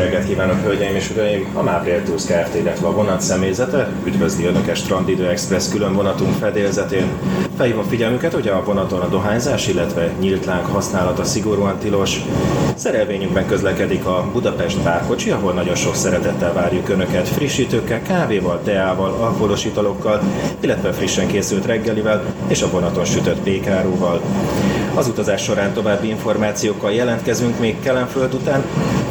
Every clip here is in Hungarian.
reggelt kívánok, hölgyeim és uraim! A Mábriel Tours Kft. illetve a vonat személyzete üdvözli Önöket Strandidő Express külön vonatunk fedélzetén. Felhívom figyelmüket, hogy a vonaton a dohányzás, illetve nyílt láng használata szigorúan tilos. Szerelvényünkben közlekedik a Budapest bárkocsi, ahol nagyon sok szeretettel várjuk Önöket frissítőkkel, kávéval, teával, alkoholos italokkal, illetve frissen készült reggelivel és a vonaton sütött pékáróval. Az utazás során további információkkal jelentkezünk még Kelenföld után,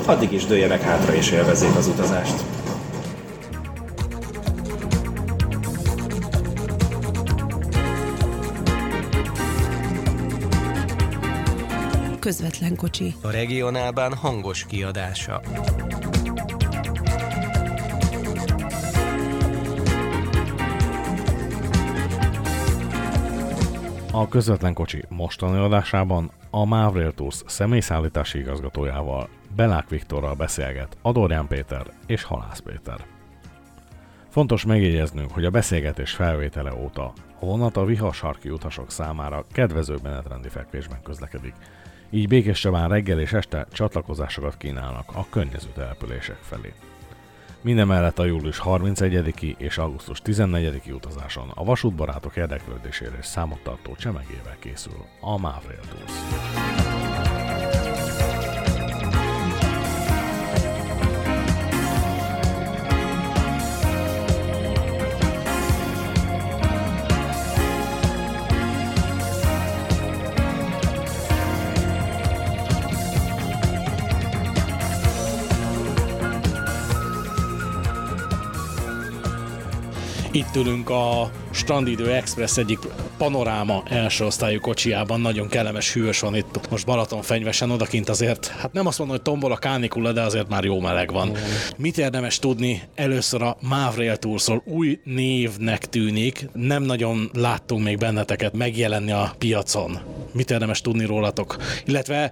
addig is dőljenek hátra és élvezzék az utazást. Közvetlen kocsi. A regionálban hangos kiadása. A közvetlen kocsi mostani adásában a Mavrail Tours személyszállítási igazgatójával Belák Viktorral beszélget Adorján Péter és Halász Péter. Fontos megjegyeznünk, hogy a beszélgetés felvétele óta a vonat a viharsarki utasok számára kedvező menetrendi fekvésben közlekedik, így Békés Csabán reggel és este csatlakozásokat kínálnak a környező települések felé. Mindemellett a július 31-i és augusztus 14-i utazáson a vasútbarátok érdeklődésére és számottartó csemegével készül a Mavrail Tours. Itt ülünk a Strandidő Express egyik panoráma első osztályú kocsiában. Nagyon kellemes, hűvös van itt most Balaton fenyvesen, odakint azért, hát nem azt mondom, hogy tombol a kánikula, de azért már jó meleg van. Mm. Mit érdemes tudni először a Mavrail Toursról? Új névnek tűnik, nem nagyon láttunk még benneteket megjelenni a piacon. Mit érdemes tudni rólatok? Illetve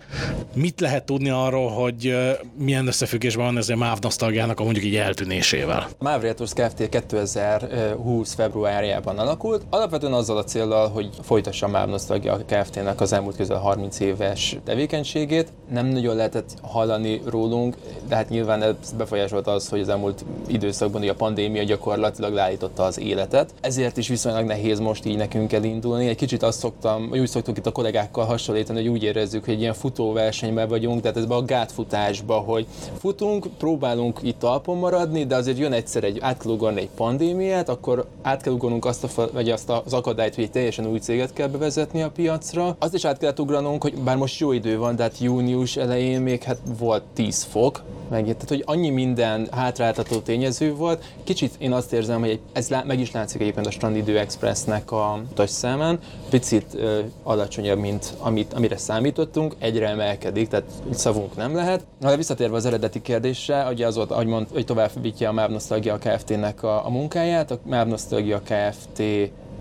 mit lehet tudni arról, hogy milyen összefüggésben van ez a MÁV nosztalgiának a mondjuk így eltűnésével? Mavrail Tours Kft. 2020 februárjában alakult, alapvetően azzal a céllal, hogy folytassa a MÁV Nosztalgia Kft-nek az elmúlt közel 30 éves tevékenységét. Nem nagyon lehetett hallani rólunk, de hát nyilván ez befolyásolt az, hogy az elmúlt időszakban a pandémia gyakorlatilag leállította az életet. Ezért is viszonylag nehéz most így nekünk elindulni. Egy kicsit azt szoktam, vagy úgy szoktuk itt a kollégákkal hasonlítani, hogy úgy érezzük, hogy ilyen futóversenyben vagyunk, tehát ez a gátfutásba, hogy futunk, próbálunk itt talpon maradni, de azért jön egyszer egy, át kell egy pandémiát, akkor át kell ugranunk azt, a, vagy azt az akadályt, hogy egy teljesen új céget kell bevezetni a piacra. Azt is át kellett ugranunk, hogy bár most jó idő van, de hát június elején még hát volt 10 fok, meg, tehát hogy annyi minden hátráltató tényező volt. Kicsit én azt érzem, hogy ez lá, meg is látszik egyébként a Strandidő Expressnek a utasszámán, picit alacsonyabb, mint amit, amire számítottunk, egyre emelkedik, tehát szavunk nem lehet. Na, de visszatérve az eredeti kérdésre, ugye az volt, ahogy mond, hogy tovább vitja a MÁV Nostalgia Kft-nek a, a munkáját, a MÁV Nostalgia Kft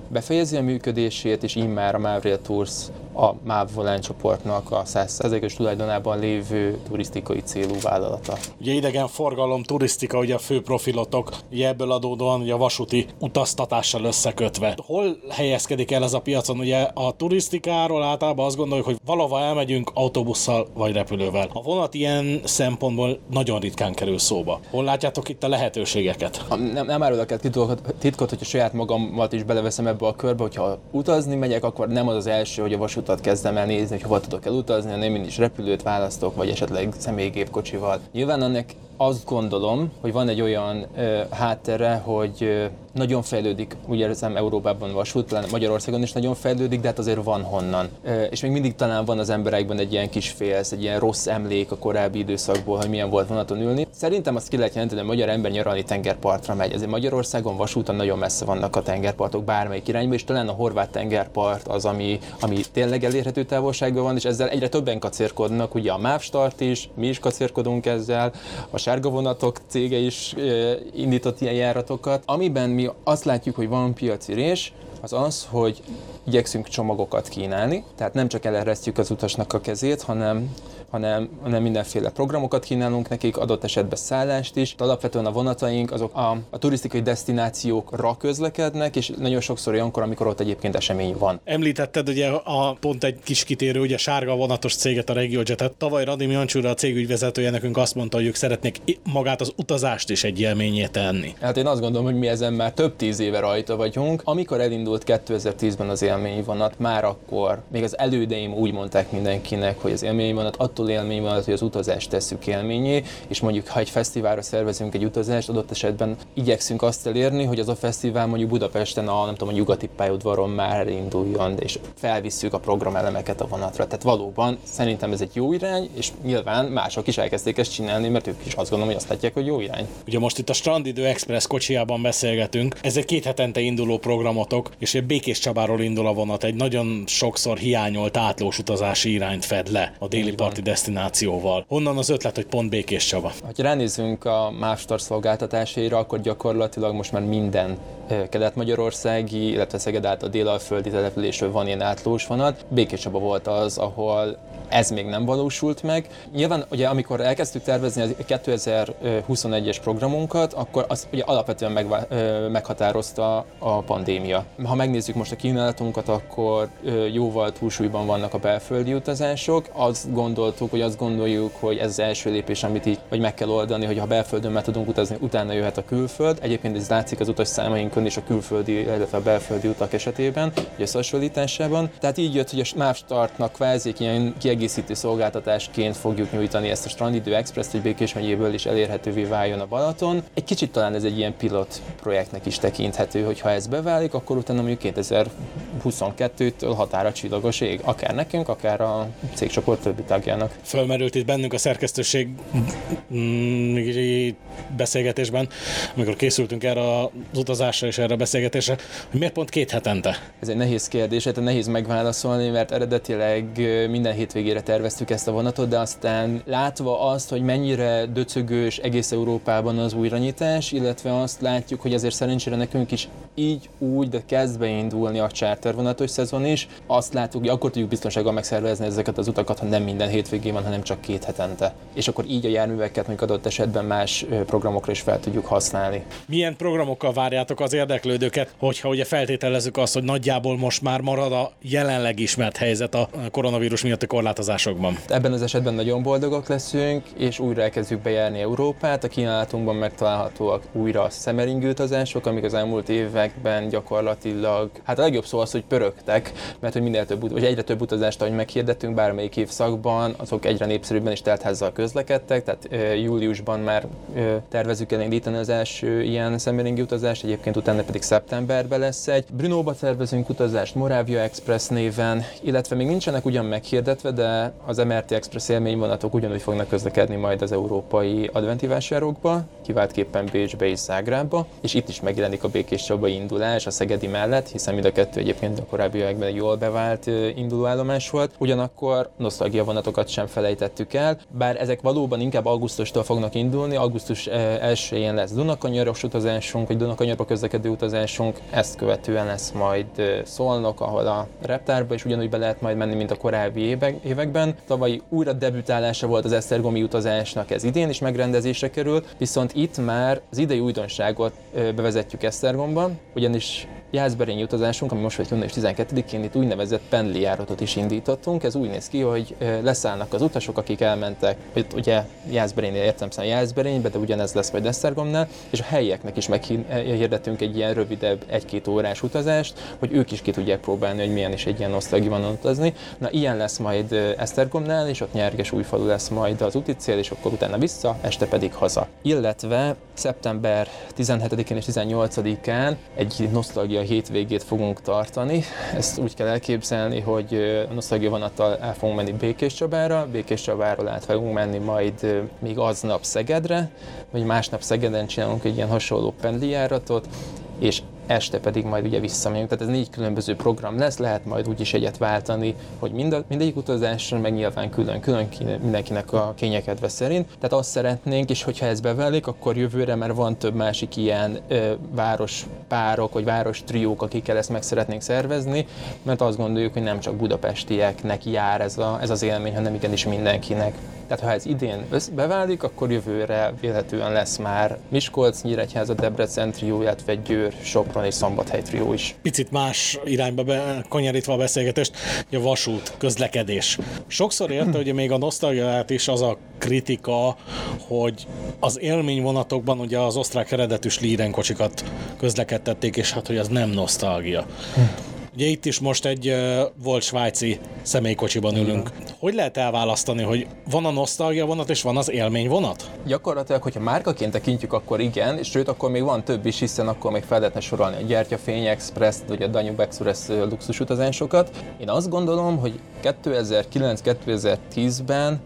befejezi a működését, és immár a Mavrail Tours a MÁV Volán csoportnak a 100%-os tulajdonában lévő turisztikai célú vállalata. Ugye idegen forgalom, turisztika, ugye a fő profilotok, ugye ebből adódóan ugye a vasúti utaztatással összekötve. Hol helyezkedik el ez a piacon? Ugye a turisztikáról általában azt gondoljuk, hogy valahova elmegyünk autóbusszal vagy repülővel. A vonat ilyen szempontból nagyon ritkán kerül szóba. Hol látjátok itt a lehetőségeket? Nem, nem árulok el titkot, titkot, hogyha saját magamat is beleveszem ebbe a körbe, hogyha utazni megyek, akkor nem az az első, hogy a vasút utat kezdem el nézni, hogy hova tudok elutazni, hanem én is repülőt választok, vagy esetleg személygépkocsival. Nyilván ennek azt gondolom, hogy van egy olyan ö, háttere, hogy ö, nagyon fejlődik, úgy érzem Európában vasút, talán Magyarországon is nagyon fejlődik, de hát azért van honnan. Ö, és még mindig talán van az emberekben egy ilyen kis félsz, egy ilyen rossz emlék a korábbi időszakból, hogy milyen volt vonaton ülni. Szerintem azt ki lehet jelenteni, hogy a magyar ember nyaralni tengerpartra megy. Ezért Magyarországon vasúton nagyon messze vannak a tengerpartok bármelyik irányba, és talán a horvát tengerpart az, ami, ami tényleg elérhető távolságban van, és ezzel egyre többen kacérkodnak, ugye a MÁV Start is, mi is kacérkodunk ezzel, a sárga vonatok cége is indított ilyen járatokat. Amiben mi azt látjuk, hogy van piaci rés, az az, hogy igyekszünk csomagokat kínálni, tehát nem csak eleresztjük az utasnak a kezét, hanem hanem, hanem mindenféle programokat kínálunk nekik, adott esetben szállást is. De alapvetően a vonataink azok a, a turisztikai destinációkra közlekednek, és nagyon sokszor olyankor, amikor ott egyébként esemény van. Említetted ugye a pont egy kis kitérő, ugye sárga vonatos céget, a RegioJetet. Tavaly Radim Jancsúra, a cég ügyvezetője nekünk azt mondta, hogy ők szeretnék magát az utazást is egy élményé tenni. Hát én azt gondolom, hogy mi ezen már több tíz éve rajta vagyunk. Amikor elindult 2010-ben az élményvonat, már akkor, még az elődeim úgy mondták mindenkinek, hogy az élményvonat attól élményvonat, hogy az utazást tesszük élményé, és mondjuk ha egy fesztiválra szervezünk egy utazást, adott esetben igyekszünk azt elérni, hogy az a fesztivál mondjuk Budapesten a, nem tudom, a nyugati pályaudvaron már induljon, és felvisszük a programelemeket a vonatra. Tehát valóban szerintem ez egy jó irány, és nyilván mások is elkezdték ezt csinálni, mert ők is azt gondolom, hogy azt látják, hogy jó irány. Ugye most itt a Strandidő Express kocsiában beszélgetünk. Ez egy két hetente induló programotok, és egy Békés Csabáról indul a vonat. Egy nagyon sokszor hiányolt átlós utazási irányt fed le a déli parti destinációval. Honnan az ötlet, hogy pont Békés Csaba? Ha ránézzünk a MÁVSTAR szolgáltatásaira, akkor gyakorlatilag most már minden kelet-magyarországi, illetve Szeged át a délalföldi településről van ilyen átlós vonat. Békés Csaba volt az, ahol ez még nem valósult meg. Nyilván, ugye, amikor elkezdtük tervezni a 2021-es programunkat, akkor az ugye alapvetően megvá- meghatározta a pandémia. Ha megnézzük most a kínálatunkat, akkor jóval túlsúlyban vannak a belföldi utazások. Azt gondoltuk, hogy azt gondoljuk, hogy ez az első lépés, amit így vagy meg kell oldani, hogy ha belföldön meg tudunk utazni, utána jöhet a külföld. Egyébként ez látszik az utas számainkon és a külföldi, illetve a belföldi utak esetében, összehasonlításában. Tehát így jött, hogy a MÁV Startnak kvázi ilyen kiegészítő szolgáltatásként fogjuk nyújtani ezt a Strandidő Express, hogy Békés megyéből is elérhetővé váljon a Balaton. Egy kicsit talán ez egy ilyen pilot projektnek is tekinthető, hogy ha ez beválik, akkor utána mondjuk 2022-től határa csillagos ég, akár nekünk, akár a cégcsoport többi tagjának. Fölmerült itt bennünk a szerkesztőség mm, beszélgetésben, amikor készültünk erre az utazásra és erre a beszélgetésre, hogy miért pont két hetente? Ez egy nehéz kérdés, hát nehéz megválaszolni, mert eredetileg minden hétvégére terveztük ezt a vonatot, de aztán látva azt, hogy mennyire döcögős egész Európában az újranyitás, illetve azt látjuk, hogy azért szerencsére nekünk is így úgy, de kezd beindulni a chartervonatos szezon is, azt látjuk, hogy akkor tudjuk biztonsággal megszervezni ezeket az utakat, ha nem minden hétvégén van, hanem csak két hetente. És akkor így a járműveket mondjuk adott esetben más programokra is fel tudjuk használni. Milyen programokkal várjátok az érdeklődőket, hogyha ugye feltételezzük azt, hogy nagyjából most már marad a jelenleg ismert helyzet a koronavírus miatti korlátozásokban? Ebben az esetben nagyon boldogok leszünk, és újra elkezdjük bejárni Európát. A kínálatunkban megtalálhatóak újra a szemeringő utazások, amik az elmúlt években gyakorlatilag, hát a legjobb szó az, hogy pörögtek, mert hogy minél több, vagy egyre több utazást, ahogy meghirdettünk bármelyik évszakban, azok egyre népszerűbben és teltházzal közlekedtek, tehát júliusban már tervezük elindítani az első ilyen szemeringő utazást, egyébként utána pedig szeptemberben lesz egy. Brunóba tervezünk utazást Moravia Express néven, illetve még nincsenek ugyan meghirdetve, de az MRT Express élményvonatok ugyanúgy fognak közlekedni majd az európai adventi vásárokba, kiváltképpen Bécsbe és Zágrába, és itt is megjelenik a Békés Csabai indulás a Szegedi mellett, hiszen mind a kettő egyébként a korábbi években jól bevált indulóállomás volt. Ugyanakkor nosztalgia vonatokat sem felejtettük el, bár ezek valóban inkább augusztustól fognak indulni, augusztus 1-én lesz Dunakanyaros utazásunk, vagy Dunakanyarba közlekedő utazásunk, ezt követően lesz majd Szolnok, ahol a reptárba is ugyanúgy be lehet majd menni, mint a korábbi években. Tavalyi újra debütálása volt az Esztergomi utazásnak, ez idén is megrendezésre kerül, viszont itt már az idei újdonságot bevezetjük Esztergomban, ugyanis Jászberényi utazásunk, ami most vagy június 12-én itt úgynevezett Penli járatot is indítottunk. Ez úgy néz ki, hogy leszállnak az utasok, akik elmentek, itt ugye Jászberénynél értem szerint Jászberénybe, de ugyanez lesz majd Esztergomnál, és a helyieknek is meghirdetünk egy ilyen rövidebb, egy-két órás utazást, hogy ők is ki tudják próbálni, hogy milyen is egy ilyen van utazni. Na ilyen lesz majd Esztergomnál, és ott nyerges újfalu lesz majd az úti cél, és akkor utána vissza, este pedig haza. Illetve szeptember 17-én és 18-án egy nosztalgia hétvégét fogunk tartani. Ezt úgy kell elképzelni, hogy a nosztalgia vonattal el fogunk menni Békés Csabára, Békés Csabáról át fogunk menni majd még aznap Szegedre, vagy másnap Szegeden csinálunk egy ilyen hasonló pendli járatot, és este pedig majd ugye visszamegyünk. Tehát ez négy különböző program lesz, lehet majd úgy is egyet váltani, hogy mind, mindegyik utazásra, meg nyilván külön-külön mindenkinek a kényekedve szerint. Tehát azt szeretnénk, és hogyha ez beválik, akkor jövőre, mert van több másik ilyen ö, város párok, vagy város triók, akikkel ezt meg szeretnénk szervezni, mert azt gondoljuk, hogy nem csak budapestieknek jár ez, a, ez az élmény, hanem igenis mindenkinek. Tehát ha ez idén beválik, akkor jövőre véletlenül lesz már Miskolc, Nyíregyháza, Debrecen trió, illetve Győr, Sopron és Szombathely trió is. Picit más irányba be, kanyarítva a beszélgetést, a vasút, közlekedés. Sokszor érte, hogy még a nosztalgiát is az a kritika, hogy az élményvonatokban ugye az osztrák eredetű slírenkocsikat közlekedtették, és hát hogy az nem nosztalgia. Ugye itt is most egy uh, volt svájci személykocsiban ülünk. Hogy lehet elválasztani, hogy van a nosztalgia vonat és van az élmény vonat? Gyakorlatilag, hogyha márkaként tekintjük, akkor igen, és sőt, akkor még van több is, hiszen akkor még fel lehetne sorolni a Gyertyafény Express, vagy a Danube Express luxus utazásokat. Én azt gondolom, hogy 2009-2010-ben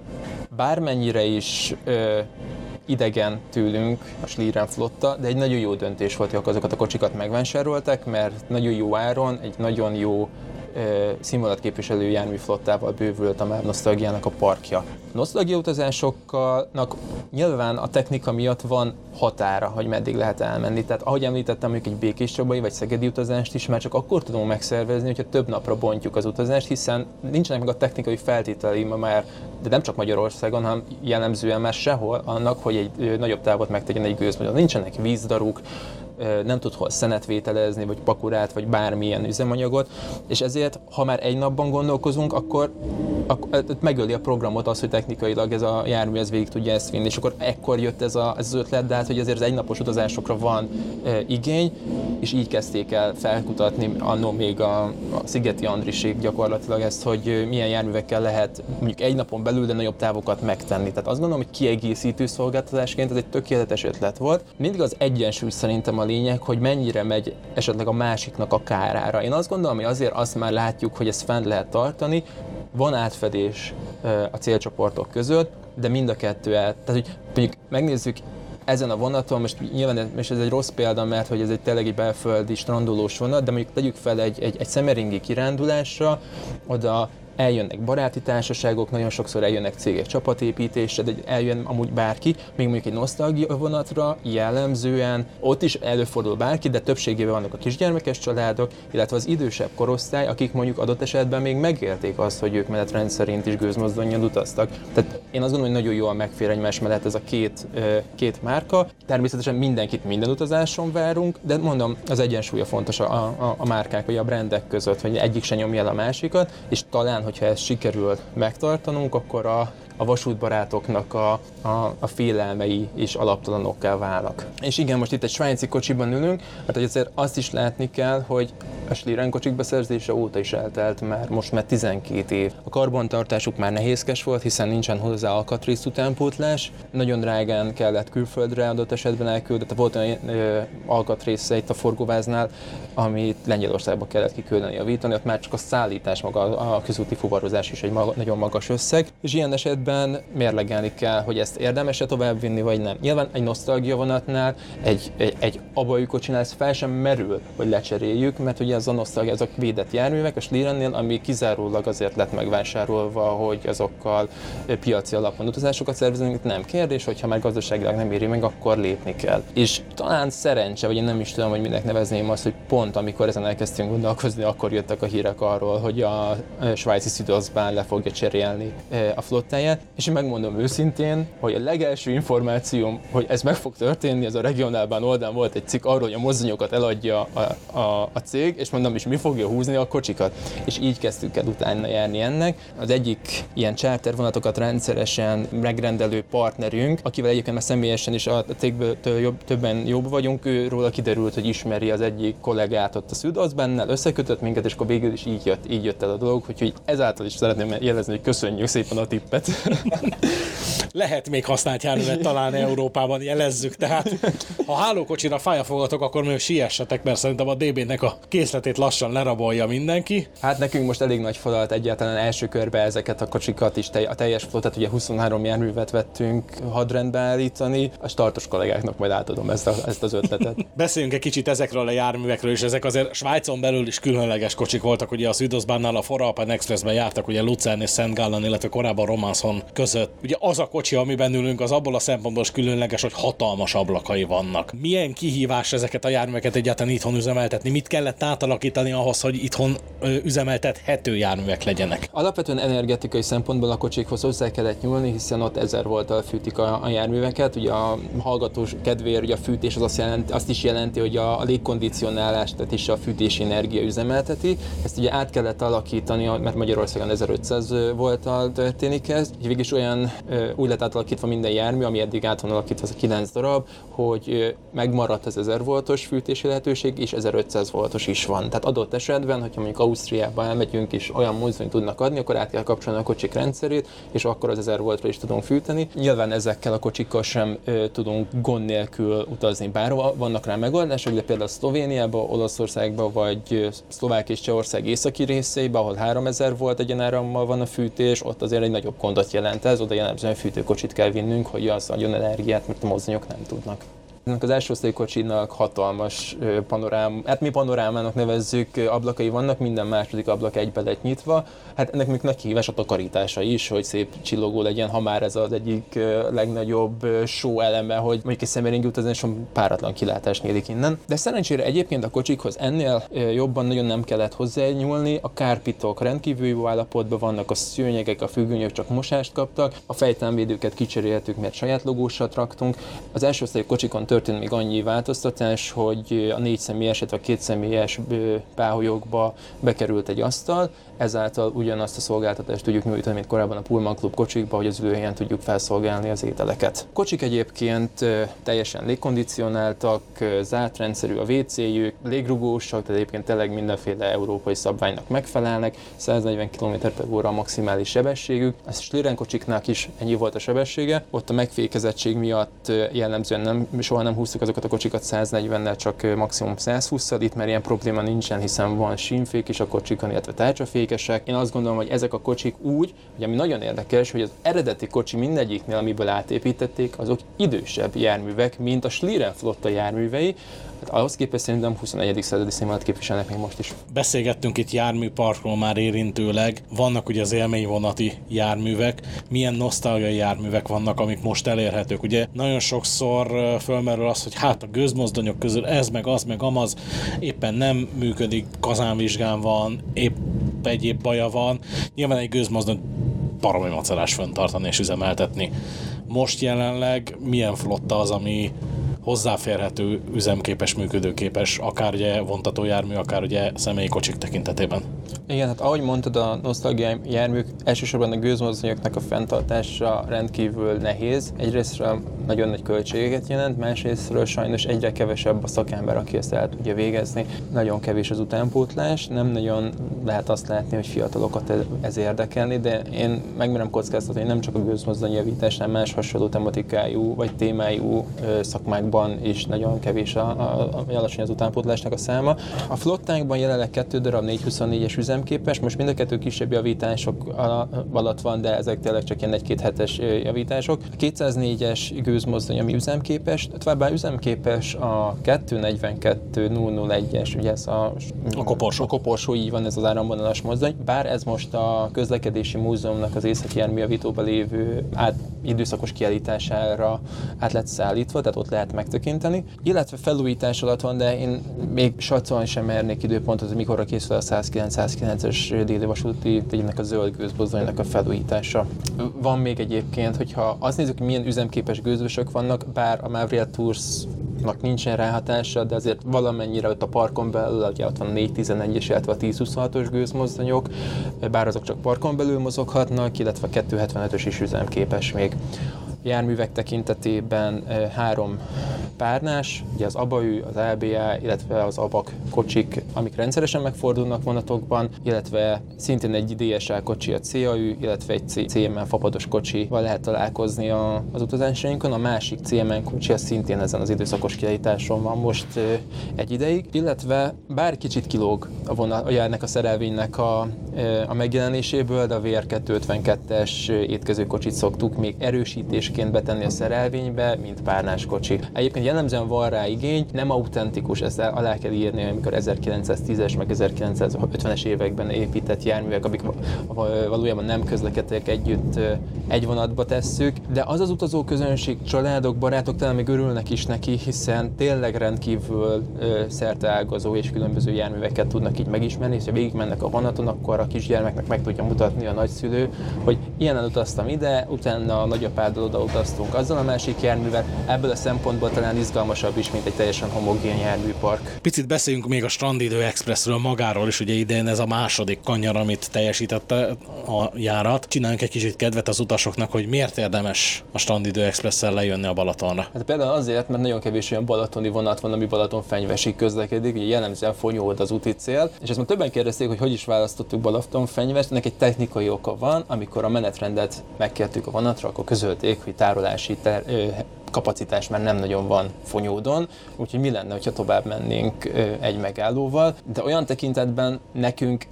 bármennyire is ö, idegen tőlünk a Slíren flotta, de egy nagyon jó döntés volt, hogy azokat a kocsikat megvásároltak, mert nagyon jó áron, egy nagyon jó színvonalat képviselő járműflottával bővült a MÁV Nosztalgiának a parkja. Nosztalgia utazásoknak nyilván a technika miatt van határa, hogy meddig lehet elmenni. Tehát ahogy említettem, mondjuk egy Békés Csabai vagy Szegedi utazást is már csak akkor tudunk megszervezni, hogyha több napra bontjuk az utazást, hiszen nincsenek meg a technikai feltételei ma már, de nem csak Magyarországon, hanem jellemzően már sehol annak, hogy egy nagyobb távot megtegyen egy gőzmozdon. Nincsenek vízdaruk, nem tud hol szenet vételezni, vagy pakurát, vagy bármilyen üzemanyagot, és ezért, ha már egy napban gondolkozunk, akkor, akkor megöli a programot az, hogy technikailag ez a jármű ez végig tudja ezt vinni, és akkor ekkor jött ez, a, ez az ötlet, de hát, hogy azért az egynapos utazásokra van e, igény, és így kezdték el felkutatni annó még a, a Szigeti Andriség gyakorlatilag ezt, hogy milyen járművekkel lehet mondjuk egy napon belül, de nagyobb távokat megtenni. Tehát azt gondolom, hogy kiegészítő szolgáltatásként ez egy tökéletes ötlet volt. Mindig az egyensúly szerintem a lényeg, hogy mennyire megy esetleg a másiknak a kárára. Én azt gondolom, hogy azért azt már látjuk, hogy ezt fent lehet tartani, van átfedés a célcsoportok között, de mind a kettő el. Tehát, hogy mondjuk megnézzük ezen a vonaton, most nyilván most ez egy rossz példa, mert hogy ez egy tényleg egy belföldi strandolós vonat, de mondjuk tegyük fel egy, egy, egy szemeringi kirándulásra, oda eljönnek baráti társaságok, nagyon sokszor eljönnek cégek csapatépítésre, de eljön amúgy bárki, még mondjuk egy nosztalgia vonatra jellemzően, ott is előfordul bárki, de többségében vannak a kisgyermekes családok, illetve az idősebb korosztály, akik mondjuk adott esetben még megélték azt, hogy ők menetrend szerint is gőzmozdonnyal utaztak. Tehát én azt gondolom, hogy nagyon jól megfér egymás mellett ez a két, két márka. Természetesen mindenkit minden utazáson várunk, de mondom, az egyensúlya fontos a, a, a márkák vagy a brendek között, hogy egyik se nyomja el a másikat, és talán, hogyha ezt sikerül megtartanunk, akkor a, a vasútbarátoknak a, a, a félelmei is alaptalanokká válnak. És igen, most itt egy svájci kocsiban ülünk, hogy azért azt is látni kell, hogy a Sliren kocsik beszerzése óta is eltelt már, most már 12 év. A karbantartásuk már nehézkes volt, hiszen nincsen hozzá alkatrész utánpótlás. Nagyon drágán kellett külföldre adott esetben elküldeni, volt olyan ö, alkatrésze itt a forgóváznál, amit Lengyelországba kellett kiküldeni, javítani, ott már csak a szállítás maga, a közúti fuvarozás is egy maga, nagyon magas összeg, és ilyen esetben mérlegelni kell, hogy ezt érdemes-e továbbvinni, vagy nem. Nyilván egy nosztalgia vonatnál, egy, egy, egy abai kocsinál ez fel sem merül, hogy lecseréljük, mert ugye ez a nosztalgia, ezek védett járművek, a Slirennél, ami kizárólag azért lett megvásárolva, hogy azokkal piaci alapon utazásokat szervezünk, nem kérdés, hogyha már gazdaságilag nem éri meg, akkor lépni kell. És talán szerencse, vagy én nem is tudom, hogy minek nevezném azt, hogy pont amikor ezen elkezdtünk gondolkozni, akkor jöttek a hírek arról, hogy a svájci Südostbahn le fogja cserélni a flottáját, és én megmondom őszintén, hogy a legelső információm, hogy ez meg fog történni, ez a regionálban oldalán volt egy cikk arról, hogy a mozdonyokat eladja a, a, a cég, és mondom is, mi fogja húzni a kocsikat. És így kezdtük el utána járni ennek. Az egyik ilyen charter rendszeresen megrendelő partnerünk, akivel egyébként már személyesen is a cégből jobb, többen jobb vagyunk, őről kiderült, hogy ismeri az egyik kollégát ott a Südostbahnnel, összekötött minket, és akkor végül is így jött, így jött el a dolog, úgyhogy ezáltal is szeretném jelezni, hogy köszönjük szépen a tippet. Lehet még használt járművet találni Európában, jelezzük. Tehát ha hálókocsira fája fogatok, akkor még siessetek, mert szerintem a DB-nek a készletét lassan lerabolja mindenki. Hát nekünk most elég nagy falat egyáltalán első körbe ezeket a kocsikat is, a teljes flottát, ugye 23 járművet vettünk hadrendbe állítani, a startos kollégáknak majd átadom ezt, a, ezt az ötletet. Beszéljünk egy kicsit ezekről a járművekről, és ezek azért Svájcon belül is különleges kocsik voltak, ugye a Südosbánnál a Foralpen Expressben jártak, ugye Lucern és Szent Gallen, illetve korábban Romanson között. Ugye az a kocsi, amiben ülünk, az abból a szempontból is különleges, hogy hatalmas ablakai vannak. Milyen kihívás ezeket a járműveket egyáltalán itthon üzemeltetni? Mit kellett átalakítani ahhoz, hogy itthon üzemeltethető járművek legyenek? Alapvetően energetikai szempontból a kocsikhoz hozzá kellett nyúlni, hiszen ott 1000 volttal fűtik a, a járműveket. Ugye a hallgatós kedvéért ugye a fűtés az azt, jelenti, azt is jelenti, hogy a, a légkondicionálást, tehát is a fűtési energia üzemelteti. Ezt ugye át kellett alakítani, mert Magyarországon 1500 volttal történik ez. Végül is olyan úgy lett átalakítva minden jármű, ami eddig át van alakítva, az a 9 darab, hogy megmaradt az 1000 voltos fűtési lehetőség, és 1500 voltos is van. Tehát adott esetben, hogyha mondjuk Ausztriába elmegyünk, és olyan mozdonyt tudnak adni, akkor át kell kapcsolni a kocsik rendszerét, és akkor az 1000 voltra is tudunk fűteni. Nyilván ezekkel a kocsikkal sem ö, tudunk gond nélkül utazni bárhova. Vannak rá megoldások, de például Szlovéniába, Olaszországba, vagy Szlovák és Csehország északi részeibe, ahol 3000 volt egyenárammal van a fűtés, ott azért egy nagyobb gondot jelent ez, oda jellemzően fűtőkocsit kell vinnünk, hogy az adjon energiát, mert a mozdonyok nem tudnak. Ennek az első osztályú kocsinak hatalmas panorám, hát mi panorámának nevezzük, ablakai vannak, minden második ablak egybe lett nyitva. Hát ennek még nagy kihívás a takarítása is, hogy szép csillogó legyen, ha már ez az egyik legnagyobb show eleme, hogy mondjuk egy személying utazni, és páratlan kilátás nyílik innen. De szerencsére egyébként a kocsikhoz ennél jobban nagyon nem kellett hozzányúlni. A kárpitok rendkívül jó állapotban vannak, a szőnyegek, a függönyök csak mosást kaptak, a fejtámvédőket kicseréltük, mert saját logósat raktunk. Az első osztályú kocsikon történt még annyi változtatás, hogy a négy személyes, illetve a két személyes páholyokba bekerült egy asztal, ezáltal ugyanazt a szolgáltatást tudjuk nyújtani, mint korábban a Pullman Club kocsikba, hogy az ülőhelyen tudjuk felszolgálni az ételeket. Kocsik egyébként teljesen légkondicionáltak, zárt rendszerű a WC-jük, légrugósak, tehát egyébként tényleg mindenféle európai szabványnak megfelelnek, 140 km óra a maximális sebességük. A Sliren kocsiknál is ennyi volt a sebessége, ott a megfékezettség miatt jellemzően nem, soha nem húztuk azokat a kocsikat 140-nel, csak maximum 120-szal, itt mert ilyen probléma nincsen, hiszen van sínfék is a kocsikon, illetve tárcsafék, értékesek. Én azt gondolom, hogy ezek a kocsik úgy, hogy ami nagyon érdekes, hogy az eredeti kocsi mindegyiknél, amiből átépítették, azok idősebb járművek, mint a Schlieren flotta járművei, Hát ahhoz képest szerintem 21. századi színvonalat képviselnek még most is. Beszélgettünk itt járműparkról már érintőleg. Vannak ugye az élményvonati járművek. Milyen nosztalgiai járművek vannak, amik most elérhetők? Ugye nagyon sokszor fölmerül az, hogy hát a gőzmozdonyok közül ez meg az meg amaz éppen nem működik, kazánvizsgán van, épp egyéb baja van. Nyilván egy gőzmozdony baromi macerás föntartani és üzemeltetni. Most jelenleg milyen flotta az, ami hozzáférhető, üzemképes, működőképes, akár ugye vontatójármű, akár ugye személyi kocsik tekintetében. Igen, hát ahogy mondtad, a nosztalgia járműk elsősorban a gőzmozdonyoknak a fenntartása rendkívül nehéz. Egyrésztről nagyon nagy költségeket jelent, másrésztről sajnos egyre kevesebb a szakember, aki ezt el tudja végezni. Nagyon kevés az utánpótlás, nem nagyon lehet azt látni, hogy fiatalokat ez érdekelni, de én megmerem kockáztatni, hogy nem csak a gőzmozdony javítás, hanem más hasonló tematikájú vagy témájú szakmákban is nagyon kevés a, a, a alacsony az utánpótlásnak a száma. A flottánkban jelenleg kettő darab 424-es üzemképes, most mind a kettő kisebb javítások alatt van, de ezek tényleg csak ilyen egy-két hetes javítások. A 204-es gőzmozdony, ami üzemképes, továbbá üzemképes a 242 001-es, ugye ez a, a koporsó. A koporsó, így van ez az áramvonalas mozdony, bár ez most a közlekedési múzeumnak az északi járműjavítóban lévő át, időszakos kiállítására át lett szállítva, tehát ott lehet megtekinteni, illetve felújítás alatt van, de én még satszolni sem mernék időpontot, hogy mikorra készül a 109-109-es déli vasúti tegynek a zöld gőzbozdonynak a felújítása. Van még egyébként, hogyha azt nézzük, milyen üzemképes gőzösök vannak, bár a Mavriel Tours nincsen ráhatása, de azért valamennyire ott a parkon belül, ugye ott van a 411-es, illetve a 1026-os gőzmozdonyok, bár azok csak parkon belül mozoghatnak, illetve a 275-ös is üzemképes még. Járművek tekintetében három párnás, ugye az ABAÜ, az LBA, illetve az ABAK kocsik, amik rendszeresen megfordulnak vonatokban, illetve szintén egy DSA kocsi a CAÜ, illetve egy CMN fapados kocsival lehet találkozni a, az utazásainkon. A másik CMN kocsi az szintén ezen az időszakos kiállításon van most egy ideig, illetve bár kicsit kilóg a, vonat, a ennek a szerelvénynek a, a megjelenéséből, de a VR252-es étkezőkocsit szoktuk még erősítésként betenni a szerelvénybe, mint párnás kocsi. Egyébként jellemzően van rá igény, nem autentikus, ezt alá kell írni, amikor 1910-es meg 1950-es években épített járművek, amik valójában nem közlekedtek együtt egy vonatba tesszük, de az az utazó közönség, családok, barátok talán még örülnek is neki, hiszen tényleg rendkívül szerteágazó és különböző járműveket tudnak így megismerni, és ha végigmennek a vonaton, akkor a kisgyermeknek meg tudja mutatni a nagyszülő, hogy ilyen utaztam ide, utána a nagyapáddal oda utaztunk azzal a másik járművel. Ebből a szempontból talán izgalmasabb is, mint egy teljesen homogén járműpark. Picit beszéljünk még a Strandidő Expressről magáról is, ugye idén ez a második kanyar, amit teljesítette a járat. Csináljunk egy kicsit kedvet az utasoknak, hogy miért érdemes a Strandidő Expresszel lejönni a Balatonra. Hát például azért, mert nagyon kevés olyan balatoni vonat van, ami Balaton fenyvesig közlekedik, ugye jellemzően fonyód az úti cél, és ezt már többen kérdezték, hogy hogy is választottuk Balaton fenyvest, ennek egy technikai oka van, amikor a menetrendet megkértük a vonatra, akkor közölték, hogy tárolási ter, kapacitás már nem nagyon van fonyódon, úgyhogy mi lenne, ha tovább mennénk egy megállóval, de olyan tekintetben nekünk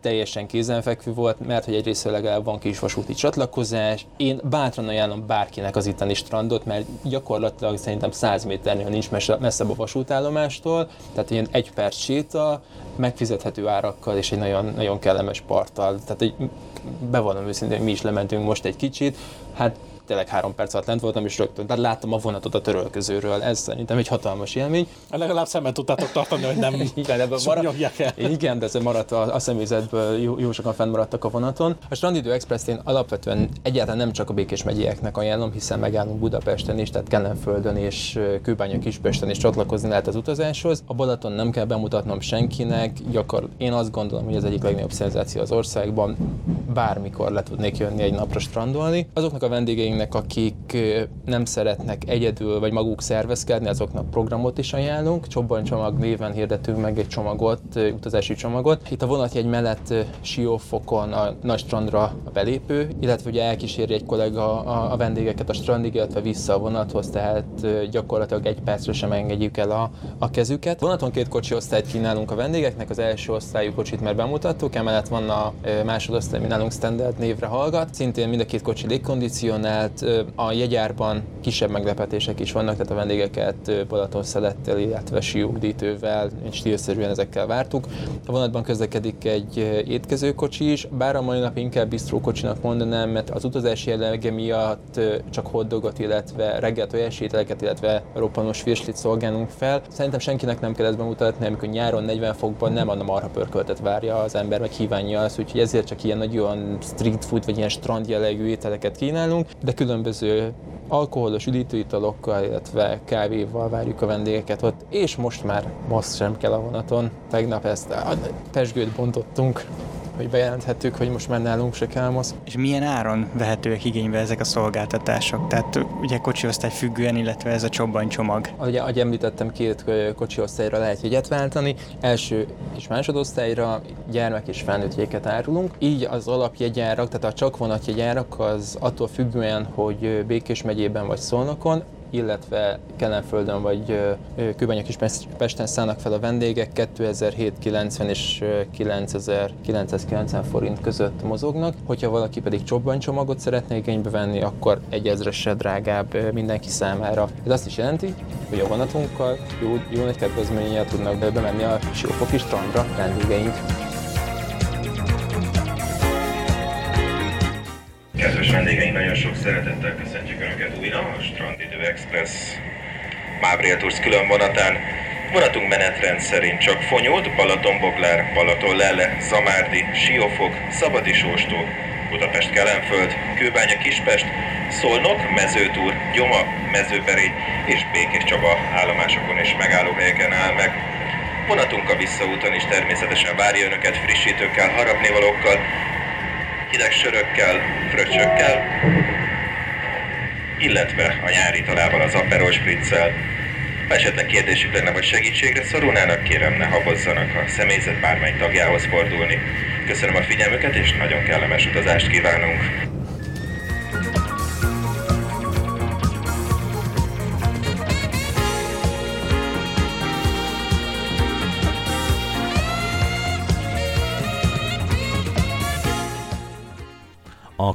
teljesen kézenfekvő volt, mert hogy egyrészt legalább van kis vasúti csatlakozás. Én bátran ajánlom bárkinek az itteni strandot, mert gyakorlatilag szerintem 100 méternél nincs messzebb a vasútállomástól, tehát ilyen egy perc séta, megfizethető árakkal és egy nagyon, nagyon kellemes parttal. Tehát egy, bevallom őszintén, mi is lementünk most egy kicsit, hát tényleg három perc alatt lent voltam, és rögtön, tehát láttam a vonatot a törölközőről. Ez szerintem egy hatalmas élmény. Legalább szemben tudtátok tartani, hogy nem igen, ebben marad, el. Igen, de ez maradt a, a személyzetből, jó, jó sokan fennmaradtak a vonaton. A Strandidő Express én alapvetően egyáltalán nem csak a Békés megyéknek ajánlom, hiszen megállunk Budapesten is, tehát Kellenföldön és Kőbánya Kispesten is csatlakozni lehet az utazáshoz. A Balaton nem kell bemutatnom senkinek, gyakor én azt gondolom, hogy ez egyik legnagyobb szenzáció az országban. Bármikor le tudnék jönni egy napra strandolni. Azoknak a vendégeinknek embereknek, akik nem szeretnek egyedül vagy maguk szervezkedni, azoknak programot is ajánlunk. Csobban csomag néven hirdetünk meg egy csomagot, utazási csomagot. Itt a vonatjegy mellett Siófokon a nagy strandra a belépő, illetve ugye elkíséri egy kollega a, a vendégeket a strandig, illetve vissza a vonathoz, tehát gyakorlatilag egy percre sem engedjük el a, a kezüket. Vonaton két kocsi osztályt kínálunk a vendégeknek, az első osztályú kocsit már bemutattuk, emellett van a másodosztály, ami nálunk standard névre hallgat. Szintén mind a két kocsi légkondicionált, tehát a jegyárban kisebb meglepetések is vannak, tehát a vendégeket Balaton szelettel, illetve siúdítővel, stílszerűen ezekkel vártuk. A vonatban közlekedik egy étkezőkocsi is, bár a mai nap inkább bistrókocsinak mondanám, mert az utazási jellege miatt csak hoddogot, illetve reggel tojásételeket, illetve roppanos virslit szolgálunk fel. Szerintem senkinek nem kell ezt bemutatni, amikor nyáron 40 fokban nem a marha pörköltet várja az ember, meg kívánja azt, úgyhogy ezért csak ilyen nagyon street food vagy ilyen strand jellegű ételeket kínálunk, de különböző alkoholos üdítőitalokkal, illetve kávéval várjuk a vendégeket ott, és most már most sem kell a vonaton. Tegnap ezt a pesgőt bontottunk hogy bejelenthettük, hogy most már nálunk se kell mosz. És milyen áron vehetőek igénybe ezek a szolgáltatások? Tehát ugye osztály függően, illetve ez a csobban csomag. Ugye, ahogy említettem, két osztályra lehet jegyet váltani. Első és másodosztályra gyermek és felnőtt jegyeket árulunk. Így az alapjegyárak, tehát a csak vonatjegyárak az attól függően, hogy Békés megyében vagy Szolnokon, illetve Kelenföldön vagy Kőbánya Kispesten szállnak fel a vendégek, 2007-90 és 9990 forint között mozognak. Hogyha valaki pedig csobbanycsomagot szeretne igénybe venni, akkor egy ezressel drágább mindenki számára. Ez azt is jelenti, hogy a vonatunkkal jó, jó nagy kedvezménnyel tudnak bemenni a Siófoki strandra vendégeink. Kedves vendégeink, nagyon sok szeretettel köszöntjük Önöket újra a Strandidő Express Mábriel Tours külön vonatán. Vonatunk menetrend szerint csak Fonyód, Balatonboglár, Balaton Lelle, Zamárdi, Siófok, Szabadi Sóstó, Budapest Kelenföld, Kőbánya Kispest, Szolnok, Mezőtúr, Gyoma, Mezőberény és Békés Csaba állomásokon és megállóhelyeken áll meg. Vonatunk a visszaúton is természetesen várja Önöket frissítőkkel, harapnivalókkal, hideg sörökkel, fröccsökkel, illetve a nyári talával az Aperol Spritzel. Ha esetleg kérdésük lenne vagy segítségre szorulnának, kérem ne habozzanak a személyzet bármely tagjához fordulni. Köszönöm a figyelmüket, és nagyon kellemes utazást kívánunk!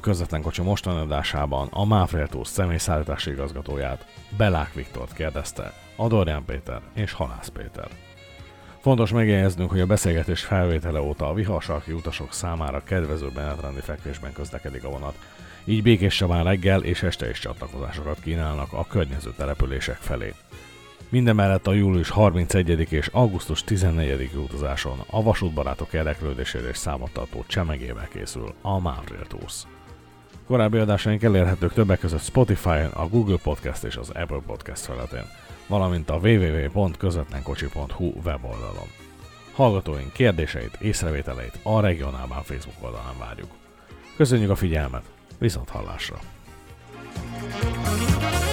Közvetlen kocsi mostani adásában a Mávrél Tours személyszállítási igazgatóját, Belák Viktort kérdezte, Adorján Péter és Halász Péter. Fontos megjegyeznünk, hogy a beszélgetés felvétele óta a viharsarki utasok számára kedvező menetrendi fekvésben közlekedik a vonat, így Békés Csabán reggel és este is csatlakozásokat kínálnak a környező települések felé. Mindemellett a július 31. és augusztus 14. utazáson a vasútbarátok érdeklődésére és számot tartó csemegével készül a Mavrail Tours. Korábbi adásaink elérhetők többek között Spotify-on, a Google Podcast és az Apple Podcast felületén, valamint a www.közvetlenkocsi.hu weboldalon. Hallgatóink kérdéseit, észrevételeit a regionálban Facebook oldalán várjuk. Köszönjük a figyelmet, viszont hallásra! thank you